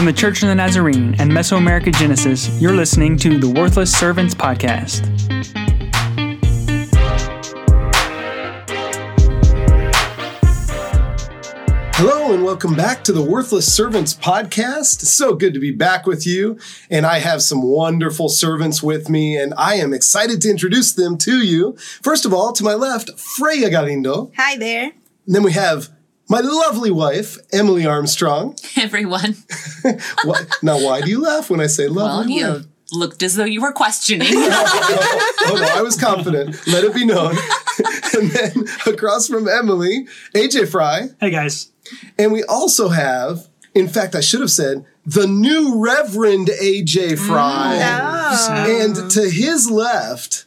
From the Church of the Nazarene and Mesoamerica Genesis, you're listening to the Worthless Servants Podcast. Hello and welcome back to the Worthless Servants podcast. So good to be back with you. And I have some wonderful servants with me, and I am excited to introduce them to you. First of all, to my left, Freya Galindo. Hi there. And then we have my lovely wife, Emily Armstrong. Everyone. What, now, why do you laugh when I say lovely? Well, you wife? looked as though you were questioning. oh no, I was confident. Let it be known. and then across from Emily, AJ Fry. Hey guys. And we also have, in fact, I should have said, the new Reverend AJ Fry. Mm. And to his left,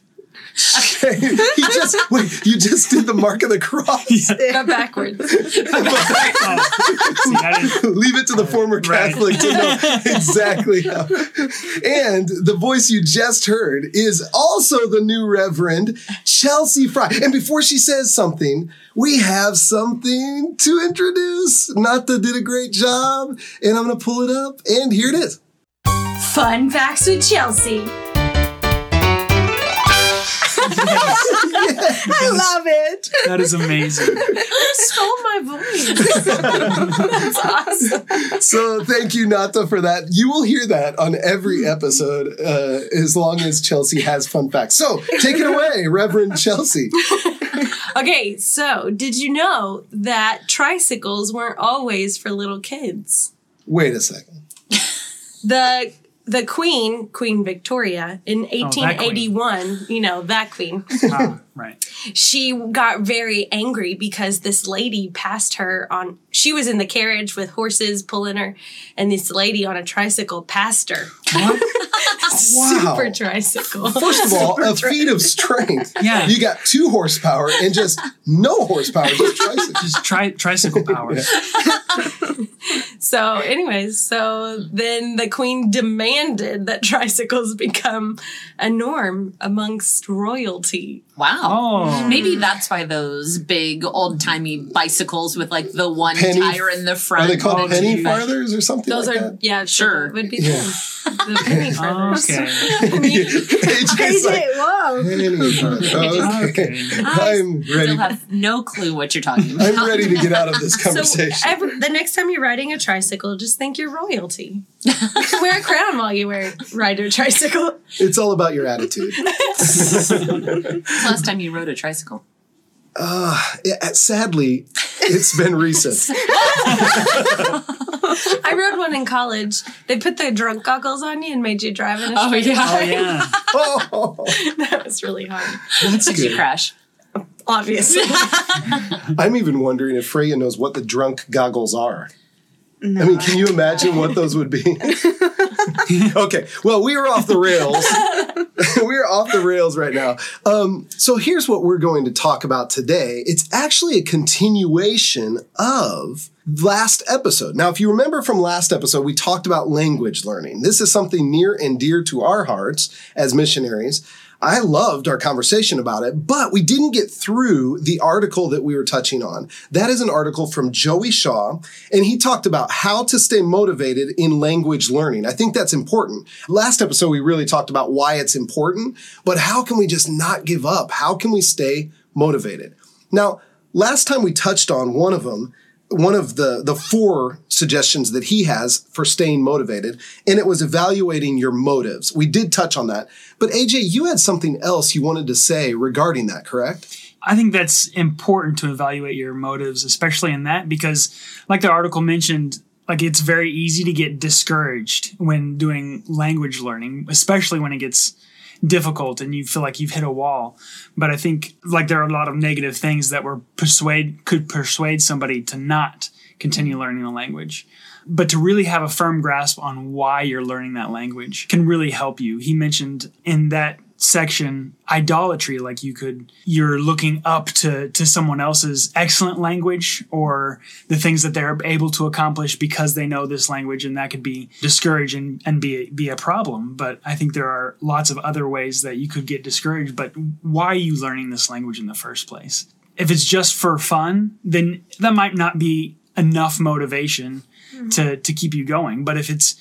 he just wait, you just did the mark of the cross. But backwards. Oh, see, Leave it to the former Right. Catholic to know exactly how. And the voice you just heard is also the new Reverend Chelsea Fry. And before she says something, we have something to introduce. Nata did a great job, and I'm going to pull it up, and here it is. Fun facts with Chelsea. I love it. that is amazing. Stole my voice. That's awesome. So thank you, Nata, for that. You will hear that on every episode uh, as long as Chelsea has fun facts. So take it away, Reverend Chelsea. Okay, so did you know that tricycles weren't always for little kids? Wait a second. The the Queen, Queen Victoria, in that queen. 1881, you know, that queen, Ah, right. she got very angry because this lady passed her on she was in the carriage with horses pulling her, and this lady on a tricycle passed her. Wow. Super tricycle. First of all, a feat of strength. Yeah. You got two horsepower and just no horsepower, just tricycle. Just tri- tricycle power. So, anyways, so then the queen demanded that tricycles become a norm amongst royalty. Wow. Oh. Maybe that's why those big old timey bicycles with like the one Penny- tire in the front. Are they called Oh, penny geez. farthers or something Those like are, that? yeah, Sure. that would be them. The penny farthers. Okay. AJ's like, whoa. penny farthers. Okay. Okay. I'm ready. Still have no clue what you're talking about. I'm ready to get out of this So conversation. every, the next time you're riding a tricycle, just think you're royalty. You can wear a crown while you wear ride a tricycle. It's all about your attitude. Last time you rode a tricycle? Uh, yeah, sadly, it's been recent. I rode one in college. They put the drunk goggles on you and made you drive in a Oh, straight yeah. Oh line. yeah. Oh, That was really hard. that's Did you good. crash? Obviously. I'm even wondering if Freya knows what the drunk goggles are. I mean, can you imagine what those would be? okay, well, we are off the rails. we are off the rails right now. Um, so here's what we're going to talk about today. It's actually a continuation of last episode. Now, if you remember from last episode, we talked about language learning. This is something near and dear to our hearts as missionaries. I loved our conversation about it, but we didn't get through the article that we were touching on. That is an article from Joey Shaw, and he talked about how to stay motivated in language learning. I think that's important. Last episode, we really talked about why it's important, but how can we just not give up? How can we stay motivated? Now, last time we touched on one of them, one of the the four suggestions that he has for staying motivated and it was evaluating your motives. We did touch on that. But aj you had something else you wanted to say regarding that correct? I think that's important to evaluate your motives, especially in that, because, like the article mentioned, like it's very easy to get discouraged when doing language learning, especially when it gets difficult and you feel like you've hit a wall. But I think like there are a lot of negative things that were persuade could persuade somebody to not continue learning the language. But to really have a firm grasp on why you're learning that language can really help you. He mentioned in that section idolatry like you could you're looking up to to someone else's excellent language or the things that they're able to accomplish because they know this language and that could be discouraging and be be a problem. But i think there are lots of other ways that you could get discouraged. But why are you learning this language in the first place? If it's just for fun then that might not be enough motivation mm-hmm. to to keep you going. But if it's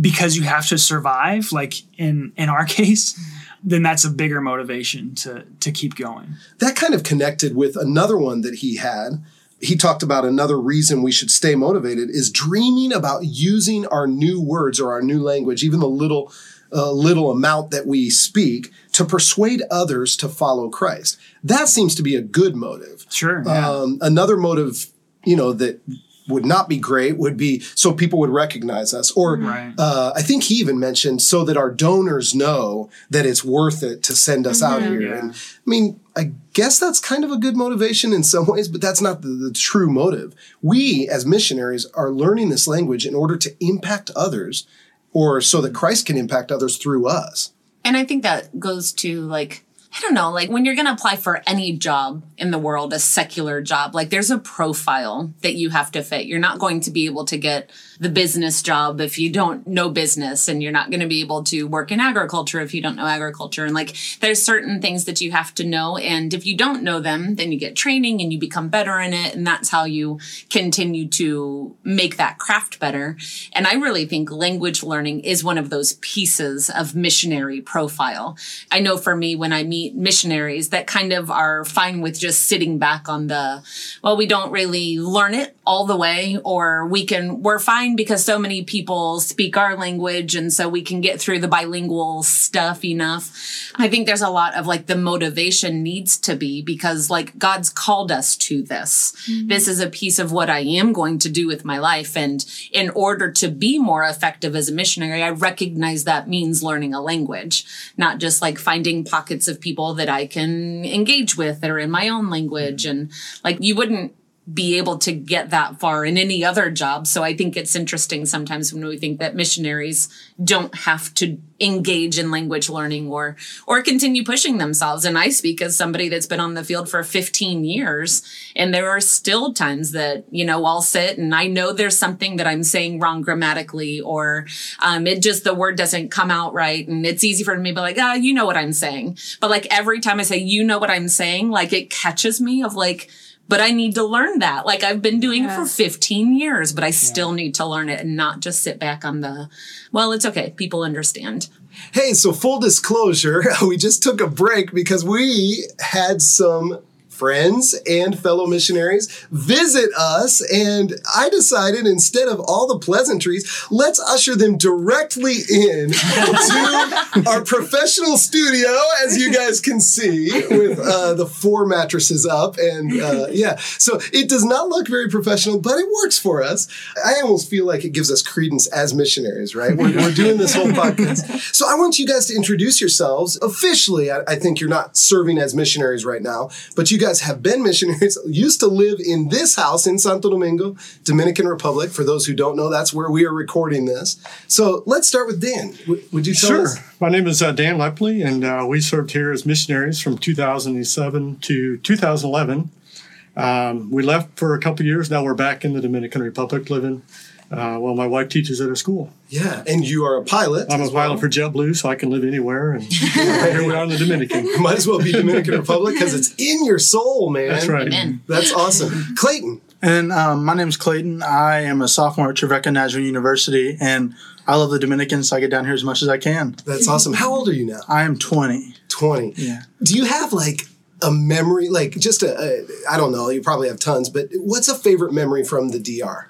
because you have to survive, like in in our case, mm-hmm. Then that's a bigger motivation to to keep going. that kind of connected with another one that he had. He talked about another reason we should stay motivated is dreaming about using our new words or our new language, even the little uh, little amount that we speak, to persuade others to follow Christ. That seems to be a good motive. Sure. Yeah. Um, another motive, you know, that would not be great would be so people would recognize us. Or Right. uh, I think he even mentioned so that our donors know that it's worth it to send us out here. Yeah. And I mean, I guess that's kind of a good motivation in some ways, but that's not the, the true motive. We as missionaries are learning this language in order to impact others or so that Christ can impact others through us. And I think that goes to like, I don't know, like when you're going to apply for any job in the world, a secular job, like there's a profile that you have to fit. You're not going to be able to get the business job if you don't know business, and you're not going to be able to work in agriculture if you don't know agriculture. And like there's certain things that you have to know. And if you don't know them, then you get training and you become better in it. And that's how you continue to make that craft better. And I really think language learning is one of those pieces of missionary profile. I know for me, when I meet missionaries that kind of are fine with just sitting back on the, well, we don't really learn it all the way, or we can, we're fine because so many people speak our language. And so we can get through the bilingual stuff enough. I think there's a lot of like the motivation needs to be because like God's called us to this. Mm-hmm. This is a piece of what I am going to do with my life. And in order to be more effective as a missionary, I recognize that means learning a language, not just like finding pockets of people that I can engage with that are in my own language. Mm-hmm. And like you wouldn't be able to get that far in any other job. So I think it's interesting sometimes when we think that missionaries don't have to engage in language learning or or continue pushing themselves. And I speak as somebody that's been on the field for 15 years and there are still times that, you know, I'll sit and I know there's something that I'm saying wrong grammatically or um it just the word doesn't come out right and it's easy for me to be like, "Ah, you know what I'm saying." But like every time I say you know what I'm saying, like it catches me of like but I need to learn that. Like I've been doing it for 15 years, but I still need to learn it and not just sit back on the, well, it's okay. People understand. Hey, so full disclosure, we just took a break because we had some friends and fellow missionaries visit us and I decided instead of all the pleasantries, let's usher them directly in to our professional studio as you guys can see with uh, the four mattresses up and uh, yeah. So it does not look very professional, but it works for us. I almost feel like it gives us credence as missionaries, right? We're, we're doing this whole podcast. So I want you guys to introduce yourselves officially. I, I think you're not serving as missionaries right now, but you guys have been missionaries, used to live in this house in Santo Domingo, Dominican Republic. For those who don't know, that's where we are recording this. So let's start with Dan. Would you tell Sure. us? My name is uh, Dan Lepley, and uh, we served here as missionaries from 2007 to 2011. Um, we left for a couple years. Now we're back in the Dominican Republic living. Uh, well, my wife teaches at a school. Yeah, and you are a pilot. I'm a as well. pilot for JetBlue, so I can live anywhere. And here we are in the Dominican. Might as well be Dominican Republic because it's in your soul, man. That's right. Amen. That's awesome. Clayton. And um, my is Clayton. I am a sophomore at Trevecca Nazarene University, and I love the Dominicans, so I get down here as much as I can. That's awesome. How old are you now? I am 20. 20. Yeah. Do you have like a memory, like just a, a, I don't know, you probably have tons, but what's a favorite memory from the DR?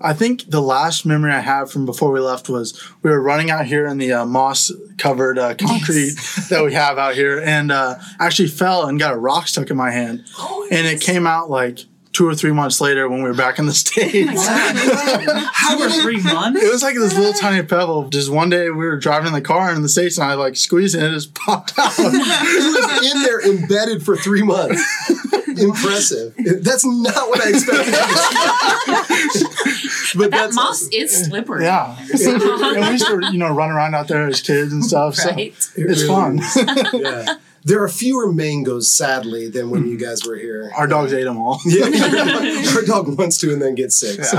I think the last memory I have from before we left was we were running out here in the uh, moss covered uh, concrete that we have out here, and uh, actually fell and got a rock stuck in my hand. and it came out like two or three months later when we were back in the States. How Two or it, three months. It was like this little tiny pebble. Just one day we were driving in the car in the States and I like squeezed it and it just popped out. it was in there embedded for three months? Impressive. That's not what I expected. but That moss awesome. is slippery. yeah. and we used to, you know, run around out there as kids and stuff. Right. So it's fun. yeah. There are fewer mangoes, sadly, than when you guys were here. Our dogs ate them all. Yeah, our dog wants to and then gets sick. so-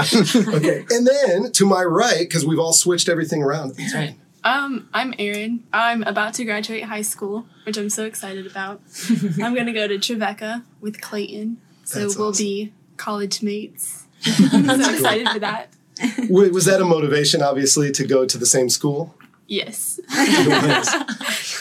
Okay, and then to my right, because we've all switched everything around. That's right. Um, I'm Erin. I'm about to graduate high school, which I'm so excited about. I'm gonna go to Trevecca with Clayton, so That's we'll awesome. be college mates. I'm so excited for that. Wa- Was that a motivation, obviously, to go to the same school? Yes.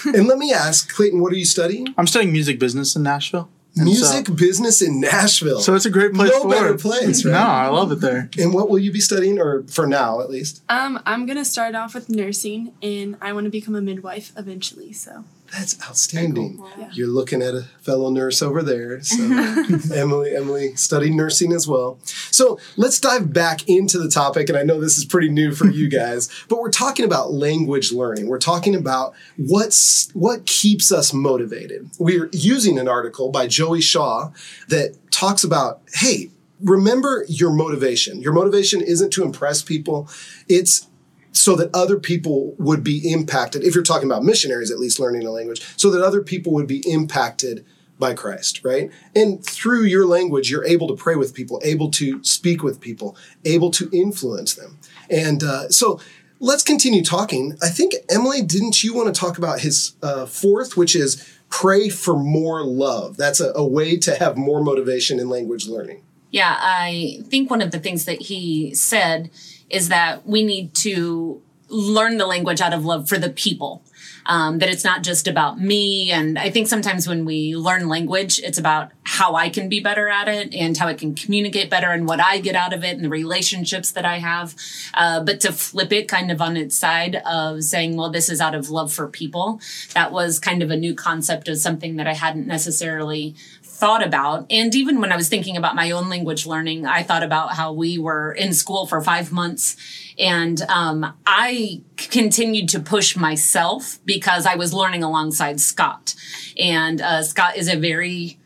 and let me ask, Clayton, what are you studying? I'm studying music business in Nashville. And Music So, business in Nashville. so it's a great place no for better it. place, right? No, I love it there. And what will you be studying, or for now at least? Um, I'm gonna start off with nursing, and I want to become a midwife eventually. So That's outstanding. Yeah. You're looking at a fellow nurse over there. So Emily, Emily studied nursing as well. So let's dive back into the topic. And I know this is pretty new for you guys, but we're talking about language learning. We're talking about what's what keeps us motivated. We're using an article by Joey Shaw that talks about, hey, remember your motivation. Your motivation isn't to impress people. It's so that other people would be impacted. If you're talking about missionaries, at least learning a language, so that other people would be impacted by Christ, right? And through your language, you're able to pray with people, able to speak with people, able to influence them. And uh, so let's continue talking. I think, Emily, didn't you want to talk about his uh, fourth, which is pray for more love? That's a, a way to have more motivation in language learning. Yeah, I think one of the things that he said is that we need to learn the language out of love for the people. Um, that it's not just about me. And I think sometimes when we learn language, it's about how I can be better at it and how I can communicate better and what I get out of it and the relationships that I have. Uh, but to flip it kind of on its side of saying, well, this is out of love for people, that was kind of a new concept of something that I hadn't necessarily thought about. And even when I was thinking about my own language learning, I thought about how we were in school for five months. And um, I continued to push myself because I was learning alongside Scott. And uh, Scott is a very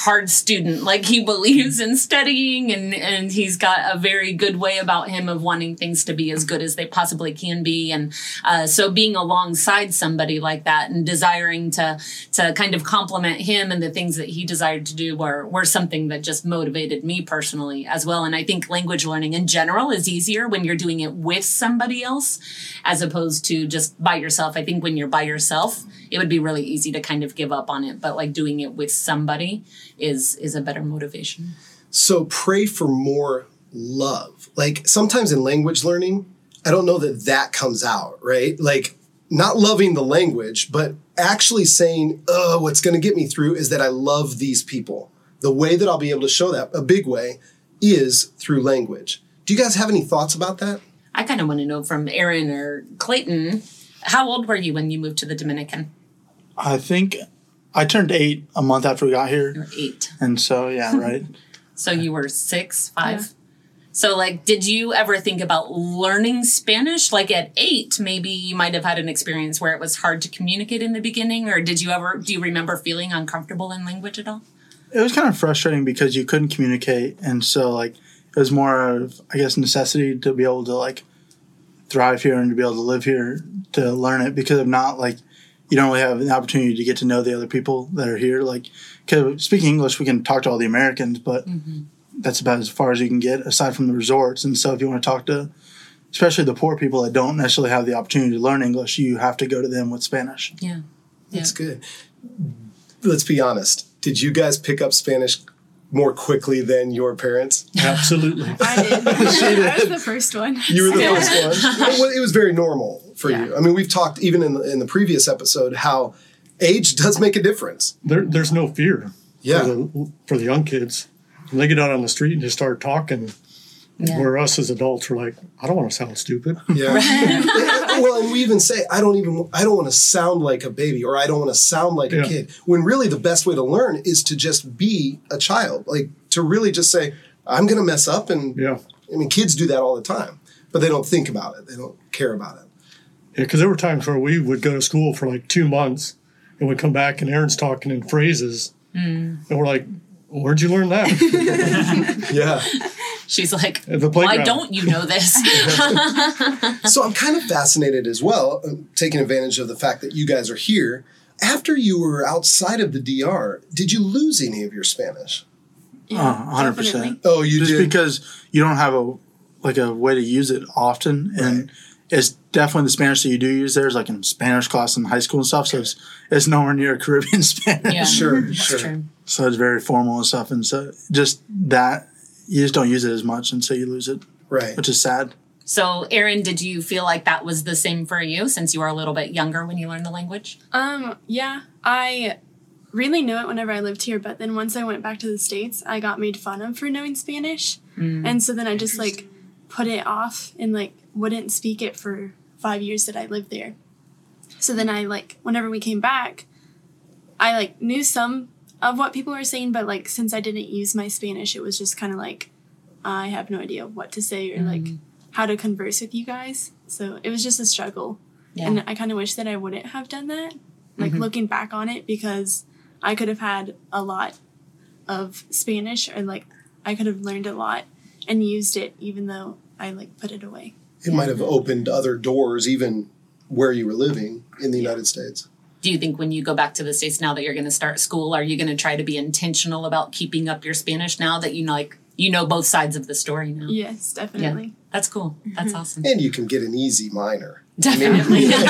hard student. Like he believes in studying and, and he's got a very good way about him of wanting things to be as good as they possibly can be. And uh, so being alongside somebody like that and desiring to to kind of compliment him and the things that he desired to do were, were something that just motivated me personally as well. And I think language learning in general is easier when you're doing it with somebody else as opposed to just by yourself. I think when you're by yourself, it would be really easy to kind of give up on it. But like doing it with somebody is is a better motivation. So pray for more love. Like sometimes in language learning, I don't know that that comes out, right? Like not loving the language, but actually saying, oh, what's going to get me through is that I love these people. The way that I'll be able to show that, a big way, is through language. Do you guys have any thoughts about that? I kind of want to know from Erin or Clayton, how old were you when you moved to the Dominican? I think I turned eight a month after we got here. You're eight. And so, yeah, right. So you were six, five? Yeah. So, like, did you ever think about learning Spanish? Like at eight, maybe you might have had an experience where it was hard to communicate in the beginning, or did you ever, do you remember feeling uncomfortable in language at all? it was kind of frustrating because you couldn't communicate. And so, like, it was more of, I guess, necessity to be able to, like, thrive here and to be able to live here to learn it because if not, like, you don't really have an opportunity to get to know the other people that are here. Like, cause speaking English, we can talk to all the Americans, but mm-hmm. that's about as far as you can get aside from the resorts. And so, if you want to talk to, especially the poor people that don't necessarily have the opportunity to learn English, you have to go to them with Spanish. Yeah. That's good. Let's be honest. Did you guys pick up Spanish more quickly than your parents? Absolutely. I did. I was the first one. You were the first one. Well, it was very normal for you. I mean, we've talked even in the, in the previous episode how age does make a difference. There, there's no fear Yeah. for, the, for the young kids. When they get out on the street and just start talking, Yeah. where us as adults are like, I don't want to sound stupid. Yeah. well, and we even say, I don't even, I don't want to sound like a baby or I don't want to sound like a kid. When really the best way to learn is to just be a child. Like to really just say, I'm going to mess up. And Yeah. I mean, kids do that all the time, but they don't think about it. They don't care about it. Yeah, because there were times where we would go to school for like two months and we'd come back and Erin's talking in phrases. Mm. And we're like, where'd you learn that? Yeah. She's like, the why don't you know this? so I'm kind of fascinated as well, um, taking advantage of the fact that you guys are here. After you were outside of the DR, did you lose any of your Spanish? Uh, hundred percent. definitely. Oh, you just did. because you don't have a like a way to use it often and it's definitely the spanish that you do use there is like in spanish class in high school and stuff so it's, it's nowhere near caribbean spanish yeah. Sure, That's sure. true. so it's very formal and stuff and so just that you just don't use it as much and so you lose it Right. which is sad. So, Erin, did you feel like that was the same for you since you were a little bit younger when you learned the language? Um, yeah, I really knew it whenever I lived here, but then once I went back to the States, I got made fun of for knowing Spanish. And so then I just like put it off and like wouldn't speak it for five years that I lived there. So then I like, whenever we came back, I like knew some of what people were saying, but like since I didn't use my Spanish, it was just kind of like, I have no idea what to say or like mm. how to converse with you guys. So it was just a struggle. Yeah. And I kind of wish that I wouldn't have done that, like mm-hmm. looking back on it, because I could have had a lot of Spanish or like I could have learned a lot and used it even though I like put it away. It might have opened other doors, even where you were living in the United States. Do you think when you go back to the States now that you're going to start school, are you going to try to be intentional about keeping up your Spanish now that you know, like, you know both sides of the story now? Yes, definitely. That's cool. That's mm-hmm. awesome. And you can get an easy minor. Definitely.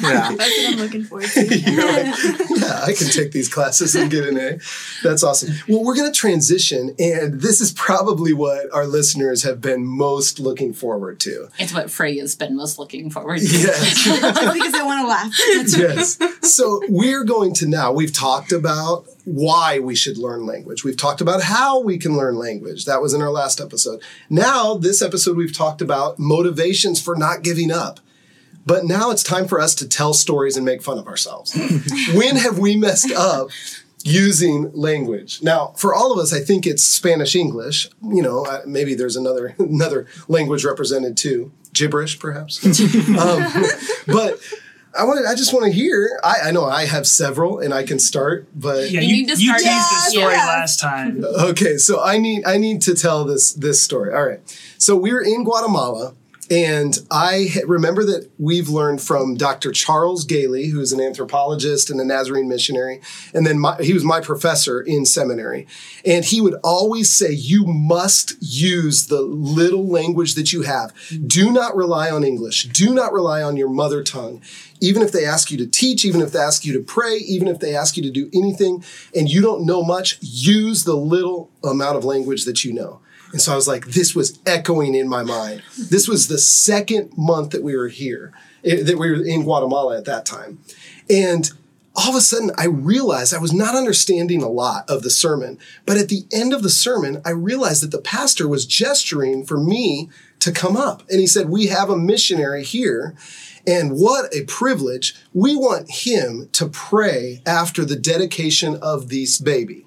Yeah. That's what I'm looking forward to. You're like, yeah, I can take these classes and get an A. That's awesome. Well, we're going to transition, and this is probably what our listeners have been most looking forward to. it's what Freya's been most looking forward to. Yes. because I want to laugh. yes. So we're going to now, we've talked about why we should learn language. We've talked about how we can learn language. That was in our last episode. Now, this episode, we've talked about motivations for not giving up. But now it's time for us to tell stories and make fun of ourselves. when have we messed up using language? Now, for all of us, I think it's Spanish English. You know, uh, maybe there's another another language represented too, gibberish perhaps. um, but I want I just want to hear. I, I know I have several, and I can start. But Yeah, You you, need to you start- teased Yeah, the story yeah. last time. Okay, so I need I need to tell this this story. All right. So we were in Guatemala and I remember that we've learned from Dr. Charles Gailey, who's an anthropologist and a Nazarene missionary, and then my, he was my professor in seminary. And he would always say, You must use the little language that you have. Do not rely on English. Do not rely on your mother tongue. Even if they ask you to teach, even if they ask you to pray, even if they ask you to do anything and you don't know much, use the little amount of language that you know. And so I was like, this was echoing in my mind. This was the second month that we were here, eh, that we were in Guatemala at that time. And all of a sudden, I realized I was not understanding a lot of the sermon. But at the end of the sermon, I realized that the pastor was gesturing for me to come up. And he said, We have a missionary here. And what a privilege. We want him to pray after the dedication of this baby.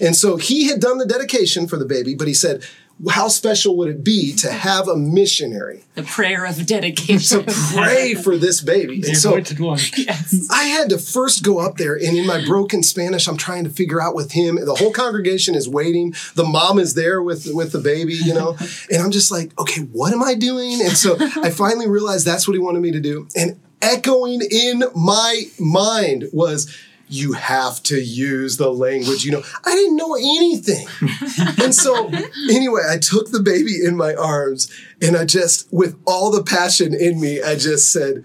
And so he had done the dedication for the baby, but he said, how special would it be to have a missionary The prayer of dedication. to pray for this baby? The And so anointed one. yes. I had to first go up there, and in my broken Spanish, I'm trying to figure out with him. The whole congregation is waiting. The mom is there with with the baby, you know, and I'm just like, okay, what am I doing? And so I finally realized that's what he wanted me to do. And echoing in my mind was. You have to use the language. You know, I didn't know anything. and so, anyway, I took the baby in my arms and I just, with all the passion in me, I just said,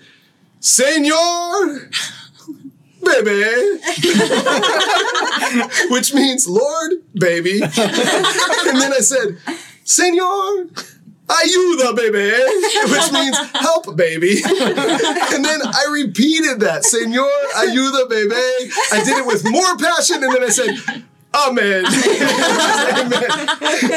Senor, baby, which means Lord, baby. and then I said, Senor, ayuda, baby, which means help, baby. and then I repeated that, Senor, ayuda, baby. I did it with more passion, and then I said, Amen. Amen.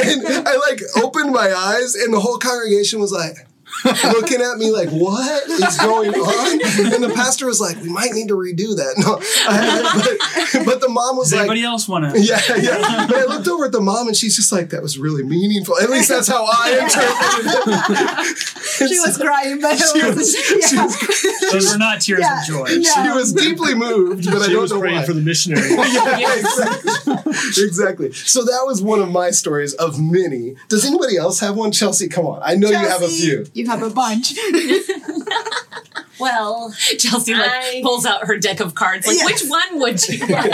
And I like opened my eyes, and the whole congregation was like, looking at me like, what is going on? And the pastor was like, we might need to redo that. No, I- but, but the mom was Does like, anybody else want to? yeah, yeah. But I looked over at the mom and she's just like, that was really meaningful. At least that's how I interpreted it. She was crying, but She it was- was, she was- Those were not tears Yeah. of joy. She was deeply moved, but I don't was know praying why. for the missionary. yeah, exactly. exactly. So that was one of my stories of many. Does anybody else have one? Chelsea, come on. I know you have a few. You have a bunch. Well, Chelsea like I- pulls out her deck of cards. Like, Yeah. which one would you like?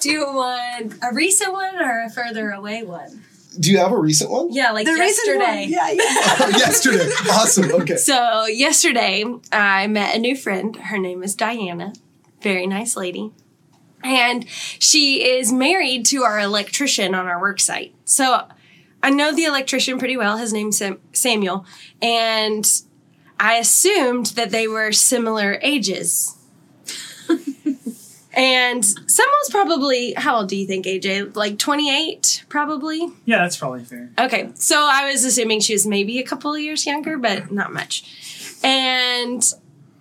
do you want a recent one or a further away one? Do you have a recent one? Yeah, like The recent one. yesterday. Yeah, yeah. Oh, yesterday. Awesome. Okay. So yesterday, I met a new friend. Her name is Diana. Very nice lady. And she is married to our electrician on our work site. So I know the electrician pretty well. His name's Sam- Samuel, and I assumed that they were similar ages. and Samuel's probably how old do you think AJ? Like twenty eight, probably. Yeah, that's probably fair. Okay, so I was assuming she was maybe a couple of years younger, but not much. And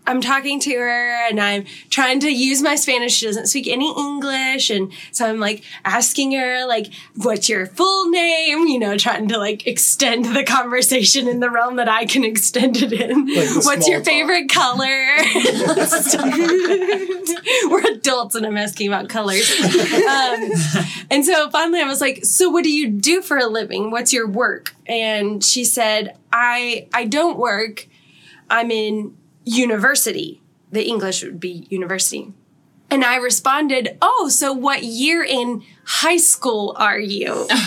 I'm talking to her and I'm trying to use my Spanish. She doesn't speak any English. And so I'm like asking her, like, what's your full name? You know, trying to like extend the conversation in the realm that I can extend it in. the what's your talk. favorite color? We're adults and I'm asking about colors. Um, and so finally I was like, so what do you do for a living? What's your work? And she said, I I don't work. I'm in university. The English would be university. And I responded, Oh, so what year in high school are you?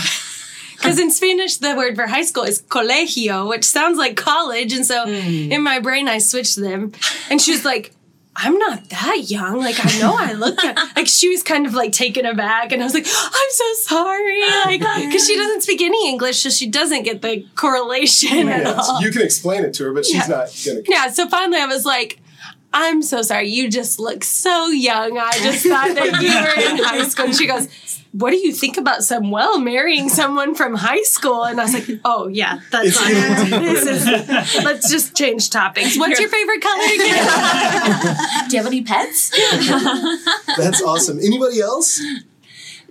Because in Spanish, the word for high school is colegio, which sounds like college. And so hmm. in my brain, I switched them. And she was like, I'm not that young. Like, I know I look young. like, she was kind of like taken aback. And I was like, I'm so sorry. Like, because she doesn't speak any English, so she doesn't get the correlation at all. you can explain it to her, but she's Yeah. not gonna. Yeah, so finally I was like, I'm so sorry. You just look so young. I just thought that you were in high school. And she goes, What do you think about Samuel marrying someone from high school? And I was like, Oh, yeah, that's It's not this is, Let's just change topics. What's your favorite color again? Do you have any pets? That's awesome. Anybody else?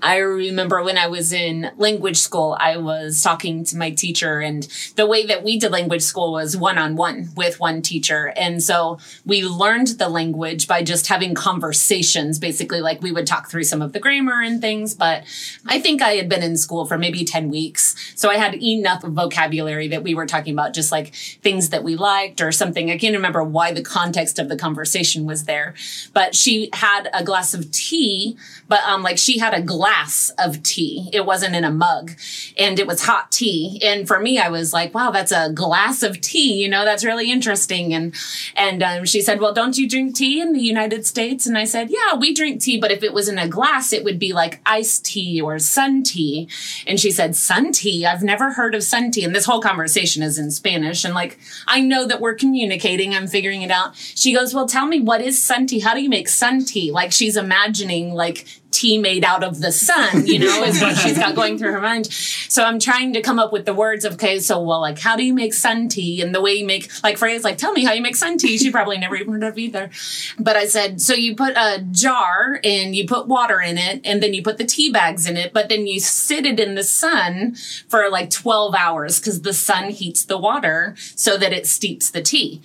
I remember when I was in language school, I was talking to my teacher, and the way that we did language school was one on one with one teacher. And so we learned the language by just having conversations, basically, like we would talk through some of the grammar and things. But I think I had been in school for maybe 10 weeks. So I had enough vocabulary that we were talking about, just like things that we liked or something. I can't remember why the context of the conversation was there. But she had a glass of tea, but um, like she had a glass of tea. It wasn't in a mug and it was hot tea. And for me, I was like, wow, that's a glass of tea. You know, that's really interesting. And, and um, she said, well, don't you drink tea in the United States? And I said, yeah, we drink tea, but if it was in a glass, it would be like iced tea or sun tea. And she said, sun tea? I've never heard of sun tea. And this whole conversation is in Spanish. And like, I know that we're communicating. I'm figuring it out. She goes, well, tell me what is sun tea? How do you make sun tea? Like she's imagining like tea made out of the sun, you know, is what she's got going through her mind. So I'm trying to come up with the words of, okay, so well, like, how do you make sun tea? And the way you make, like, Freya's like, tell me how you make sun tea. She probably never even heard of either. But I said, so you put a jar and you put water in it and then you put the tea bags in it, but then you sit it in the sun for like 12 hours because the sun heats the water so that it steeps the tea.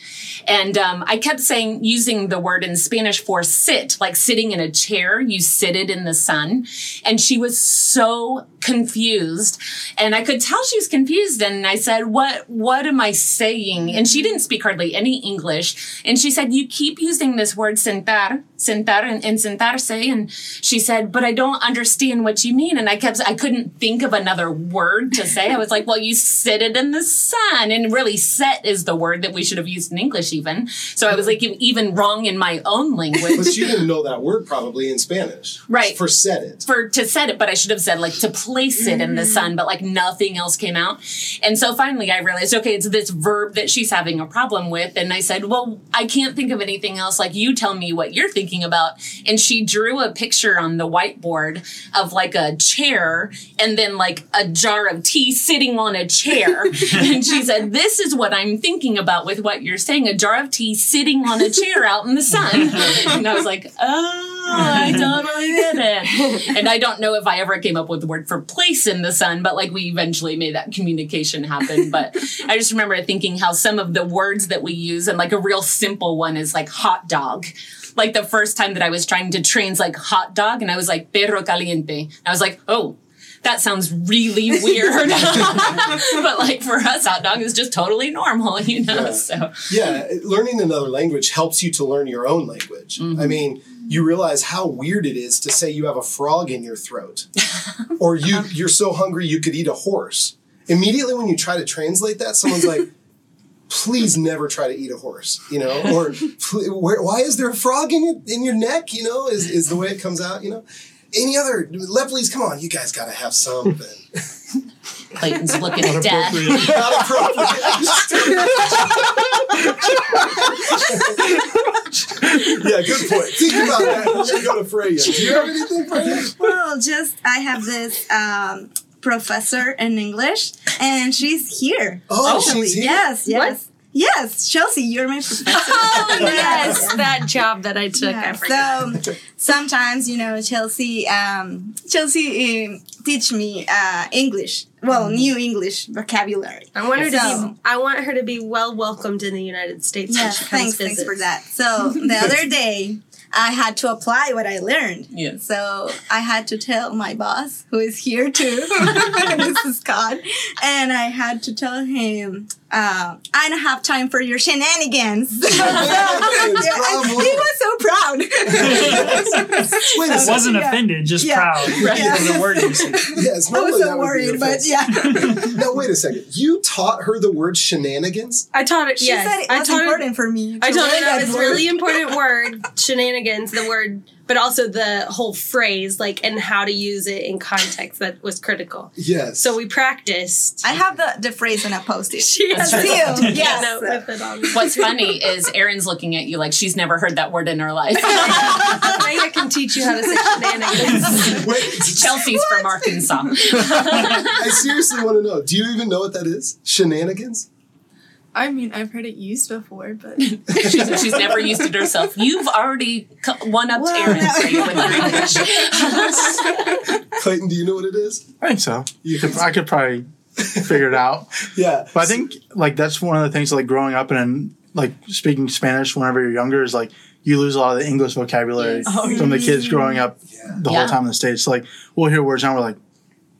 And um, I kept saying, using the word in Spanish for sit, like sitting in a chair, you sit it in the sun. And she was so confused. And I could tell she was confused. And I said, what, what am I saying? And she didn't speak hardly any English. And she said, you keep using this word sentar, sentar and, and sentarse. And she said, but I don't understand what you mean. And I kept, I couldn't think of another word to say. I was like, well, you sit it in the sun. And really set is the word that we should have used in English even. So I was like, even wrong in my own language. But you didn't know that word probably in Spanish. Right. For set it. for to set it, but I should have said like to place it in the mm. sun, but like nothing else came out. And so finally I realized, okay, it's this verb that she's having a problem with. And I said, well, I can't think of anything else. Like you tell me what you're thinking about. And she drew a picture on the whiteboard of like a chair and then like a jar of tea sitting on a chair. and she said, this is what I'm thinking about with what you're saying. A jar of tea sitting on a chair out in the sun. and I was like, oh, I totally get it. And I don't know if I ever came up with the word for place in the sun, but like we eventually made that communication happen. But I just remember thinking how some of the words that we use, and like a real simple one is like hot dog. Like the first time that I was trying to translate like hot dog, and I was like perro caliente. I was like, oh, that sounds really weird. but like for us, hot dog is just totally normal, you know? Yeah. So Yeah, learning another language helps you to learn your own language. Mm-hmm. I mean, you realize how weird it is to say you have a frog in your throat, or you you're so hungry you could eat a horse. Immediately when you try to translate that, someone's like, "Please never try to eat a horse," you know, or where, "Why is there a frog in your in your neck?" You know, is is the way it comes out. You know, any other Lepley's? Come on, you guys got to have something. Clayton's looking at death. Not appropriate. yeah, good point. Think about that. We're gonna go to Freya. Do you have anything, Freya? Well, just I have this um, professor in English, and she's here. Oh, actually. she's here? Yes, yes. Yes, Chelsea, you're my professor. Oh yes, that job that I took. I Yeah, forgot. so sometimes you know Chelsea um, Chelsea um, teach me uh, English well new English vocabulary. I want her to be. I want her to be well welcomed in the United States. when Yes, she comes thanks, thanks for that. So the other day, I had to apply what I learned. Yes. So I had to tell my boss, who is here too, this is Scott, and I had to tell him, uh, I don't have time for your shenanigans. Shenanigans, Yeah, he was so proud. Wait a. Wasn't Yeah. offended, just Yeah. proud. Yeah. the word. Yes, I normally was that so worried, but yeah. Now wait a second. You taught her the word shenanigans? I taught it. She yes, said it I was taught important Her, for me. I to told her that was word. really important word shenanigans. The word, but also the whole phrase, like and how to use it in context. That was critical. Yes. So we practiced. I have the, the phrase in a post it. She has Still, a yes. note with it on. What's funny is Erin's looking at you like she's never heard that word in her life. I can teach you how to say shenanigans. Wait, Chelsea's from Arkansas. I seriously want to know. Do you even know what that is? Shenanigans? I mean, I've heard it used before, but She's, she's never used it herself. You've already one up Well, Erin no. for you with your English. Clayton, do you know what it is? I think so. You could, I could probably figure it out. Yeah. But I think like that's one of the things like growing up and like speaking Spanish whenever you're younger is like you lose a lot of the English vocabulary from the kids oh, growing up the Yeah. whole time in the States. Like we'll hear words and we're like, what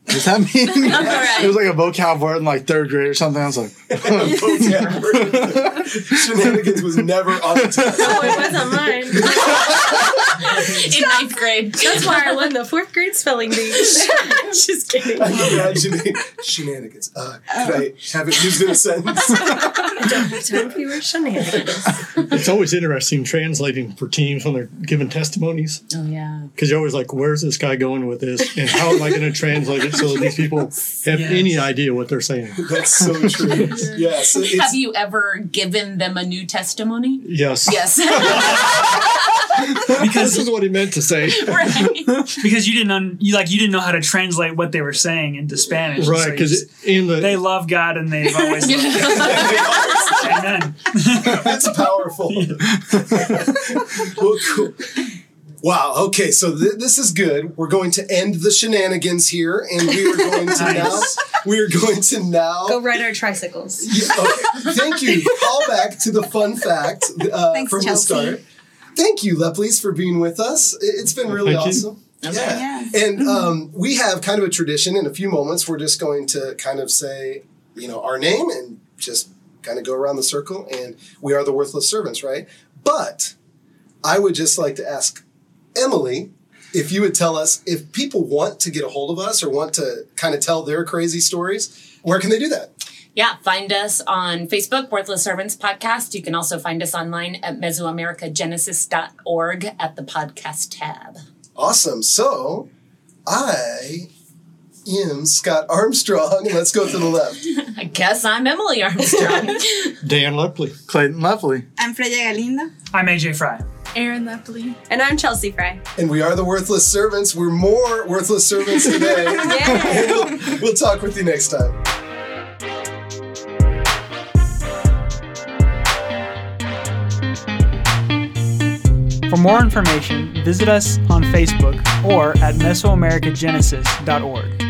does that mean? Right. It was like a vocab word in like third grade or something. I was like, Shenanigans was never on the test. Oh, it wasn't mine. in ninth grade. That's why I won the fourth grade spelling bee. Just kidding. I'm imagining shenanigans. Uh, could I have it used in a sentence? Time for your shenanigans. It's always interesting translating for teams when they're giving testimonies Oh yeah. because you're always like, where's this guy going with this? And how am I going to translate it so these people have Yes. any idea what they're saying? That's so true. Yes. Have you ever given them a new testimony? Yes. Yes. because This is what he meant to say. right. because you didn't un, you like you didn't know how to translate what they were saying into Spanish. Right. Because just- in the. they love God and they've always loved Amen. that's powerful. well, cool. Wow. Okay. So th- this is good. We're going to end the shenanigans here, and we are going to now. We are going to now. Go ride our tricycles. Yeah, okay. Thank you. Call back to the fun fact uh, Thanks, from Chelsea. the start. Thank you, Lepleys, for being with us. It- It's been really Thank you. awesome. Yeah. Yes. And um, we have kind of a tradition. In a few moments, we're just going to kind of say, you know, our name and just kind of go around the circle. And we are the worthless servants, right? But I would just like to ask Emily if you would tell us if people want to get a hold of us or want to kind of tell their crazy stories, where can they do that? Yeah, find us on Facebook, Worthless Servants Podcast. You can also find us online at mesoamericagenesis.org at the podcast tab. Awesome. So I am Scott Armstrong, and let's go to the left. I guess I'm Emily Armstrong. Dan Lepley. Clayton Lepley. I'm Freya Galindo. I'm AJ Fry. Erin Lepley. And I'm Chelsea Fry. And we are the worthless servants. We're more worthless servants today. We'll, we'll talk with you next time. For more information, visit us on Facebook or at Mesoamericagenesis.org.